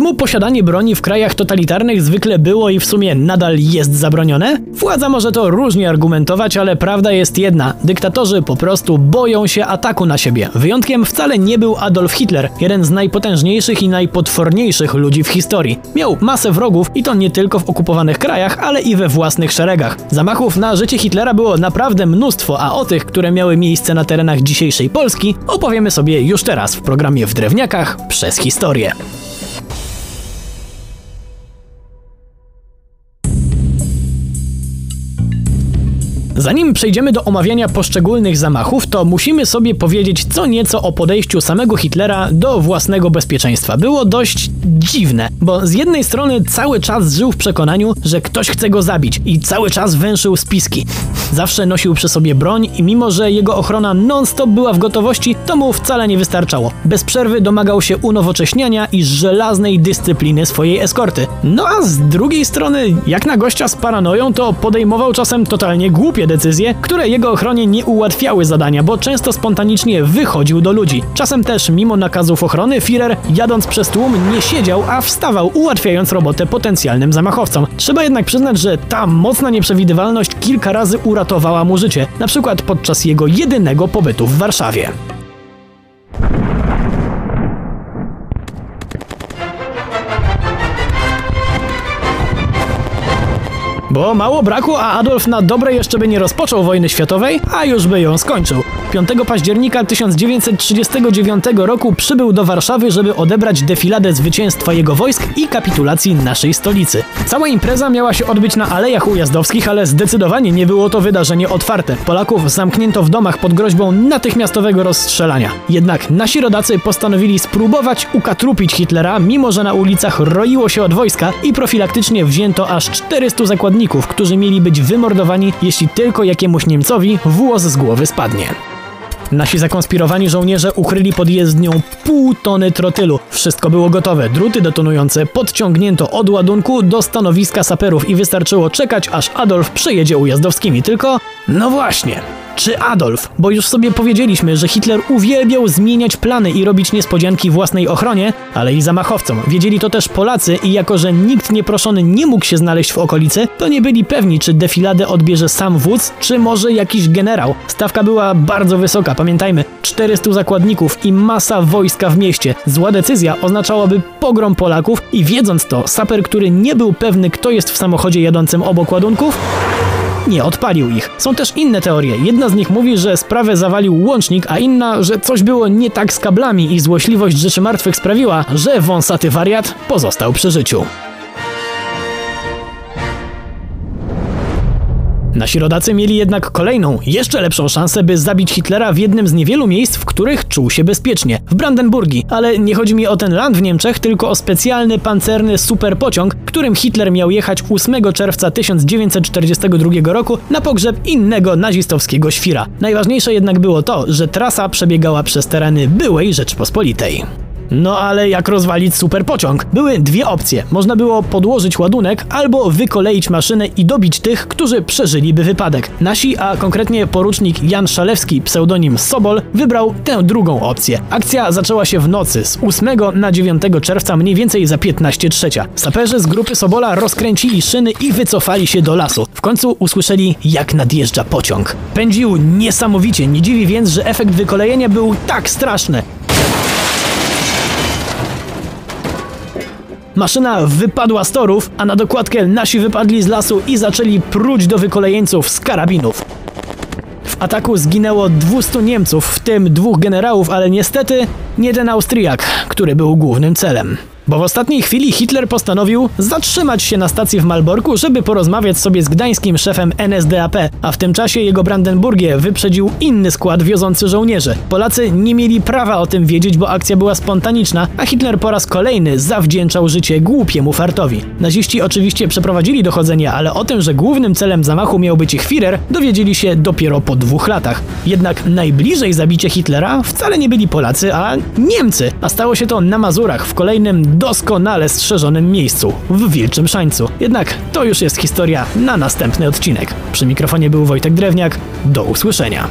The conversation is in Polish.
Czemu posiadanie broni w krajach totalitarnych zwykle było i w sumie nadal jest zabronione? Władza może to różnie argumentować, ale prawda jest jedna. Dyktatorzy po prostu boją się ataku na siebie. Wyjątkiem wcale nie był Adolf Hitler, jeden z najpotężniejszych i najpotworniejszych ludzi w historii. Miał masę wrogów i to nie tylko w okupowanych krajach, ale i we własnych szeregach. Zamachów na życie Hitlera było naprawdę mnóstwo, a o tych, które miały miejsce na terenach dzisiejszej Polski, opowiemy sobie już teraz w programie W Drewniakach przez historię. Zanim przejdziemy do omawiania poszczególnych zamachów, to musimy sobie powiedzieć co nieco o podejściu samego Hitlera do własnego bezpieczeństwa. Było dość dziwne, bo z jednej strony cały czas żył w przekonaniu, że ktoś chce go zabić i cały czas węszył spiski. Zawsze nosił przy sobie broń i mimo, że jego ochrona non-stop była w gotowości, to mu wcale nie wystarczało. Bez przerwy domagał się unowocześniania i żelaznej dyscypliny swojej eskorty. No a z drugiej strony, jak na gościa z paranoją, to podejmował czasem totalnie głupie decyzje, które jego ochronie nie ułatwiały zadania, bo często spontanicznie wychodził do ludzi. Czasem też, mimo nakazów ochrony, Führer jadąc przez tłum nie siedział, a wstawał, ułatwiając robotę potencjalnym zamachowcom. Trzeba jednak przyznać, że ta mocna nieprzewidywalność kilka razy uratowała mu życie, na przykład podczas jego jedynego pobytu w Warszawie. Bo mało braku, a Adolf na dobre jeszcze by nie rozpoczął wojny światowej, a już by ją skończył. 5 października 1939 roku przybył do Warszawy, żeby odebrać defiladę zwycięstwa jego wojsk i kapitulacji naszej stolicy. Cała impreza miała się odbyć na Alejach Ujazdowskich, ale zdecydowanie nie było to wydarzenie otwarte. Polaków zamknięto w domach pod groźbą natychmiastowego rozstrzelania. Jednak nasi rodacy postanowili spróbować ukatrupić Hitlera, mimo że na ulicach roiło się od wojska i profilaktycznie wzięto aż 400 zakładników, którzy mieli być wymordowani, jeśli tylko jakiemuś Niemcowi włos z głowy spadnie. Nasi zakonspirowani żołnierze ukryli pod jezdnią pół tony trotylu. Wszystko było gotowe. Druty detonujące podciągnięto od ładunku do stanowiska saperów i wystarczyło czekać, aż Adolf przejedzie ujazdowskimi. Tylko, no właśnie, czy Adolf? Bo już sobie powiedzieliśmy, że Hitler uwielbiał zmieniać plany i robić niespodzianki własnej ochronie, ale i zamachowcom. Wiedzieli to też Polacy i jako, że nikt nieproszony nie mógł się znaleźć w okolicy, to nie byli pewni, czy defiladę odbierze sam wódz, czy może jakiś generał. Stawka była bardzo wysoka, pamiętajmy, 400 zakładników i masa wojska w mieście. Zła decyzja oznaczałaby pogrom Polaków i wiedząc to, saper, który nie był pewny, kto jest w samochodzie jadącym obok ładunków, nie odpalił ich. Są też inne teorie. Jedna z nich mówi, że sprawę zawalił łącznik, a inna, że coś było nie tak z kablami i złośliwość rzeczy martwych sprawiła, że wąsaty wariat pozostał przy życiu. Nasi rodacy mieli jednak kolejną, jeszcze lepszą szansę, by zabić Hitlera w jednym z niewielu miejsc, w których czuł się bezpiecznie w Brandenburgii. Ale nie chodzi mi o ten land w Niemczech, tylko o specjalny pancerny superpociąg, którym Hitler miał jechać 8 czerwca 1942 roku na pogrzeb innego nazistowskiego świra. Najważniejsze jednak było to, że trasa przebiegała przez tereny byłej Rzeczpospolitej. No ale jak rozwalić superpociąg? Były dwie opcje. Można było podłożyć ładunek albo wykoleić maszynę i dobić tych, którzy przeżyliby wypadek. Nasi, a konkretnie porucznik Jan Szalewski, pseudonim Sobol, wybrał tę drugą opcję. Akcja zaczęła się w nocy z 8 na 9 czerwca mniej więcej za 15 trzecia. Saperzy z grupy Sobola rozkręcili szyny i wycofali się do lasu. W końcu usłyszeli, jak nadjeżdża pociąg. Pędził niesamowicie, nie dziwi więc, że efekt wykolejenia był tak straszny. Maszyna wypadła z torów, a na dokładkę nasi wypadli z lasu i zaczęli pruć do wykolejeńców z karabinów. W ataku zginęło 200 Niemców, w tym dwóch generałów, ale niestety nie ten Austriak, który był głównym celem. Bo w ostatniej chwili Hitler postanowił zatrzymać się na stacji w Malborku, żeby porozmawiać sobie z gdańskim szefem NSDAP, a w tym czasie jego Brandenburgię wyprzedził inny skład wiozący żołnierzy. Polacy nie mieli prawa o tym wiedzieć, bo akcja była spontaniczna, a Hitler po raz kolejny zawdzięczał życie głupiemu fartowi. Naziści oczywiście przeprowadzili dochodzenia, ale o tym, że głównym celem zamachu miał być ich Führer, dowiedzieli się dopiero po dwóch latach. Jednak najbliżej zabicia Hitlera wcale nie byli Polacy, a Niemcy, a stało się to na Mazurach w kolejnym doskonale strzeżonym miejscu, w Wilczym Szańcu. Jednak to już jest historia na następny odcinek. Przy mikrofonie był Wojtek Drewniak. Do usłyszenia.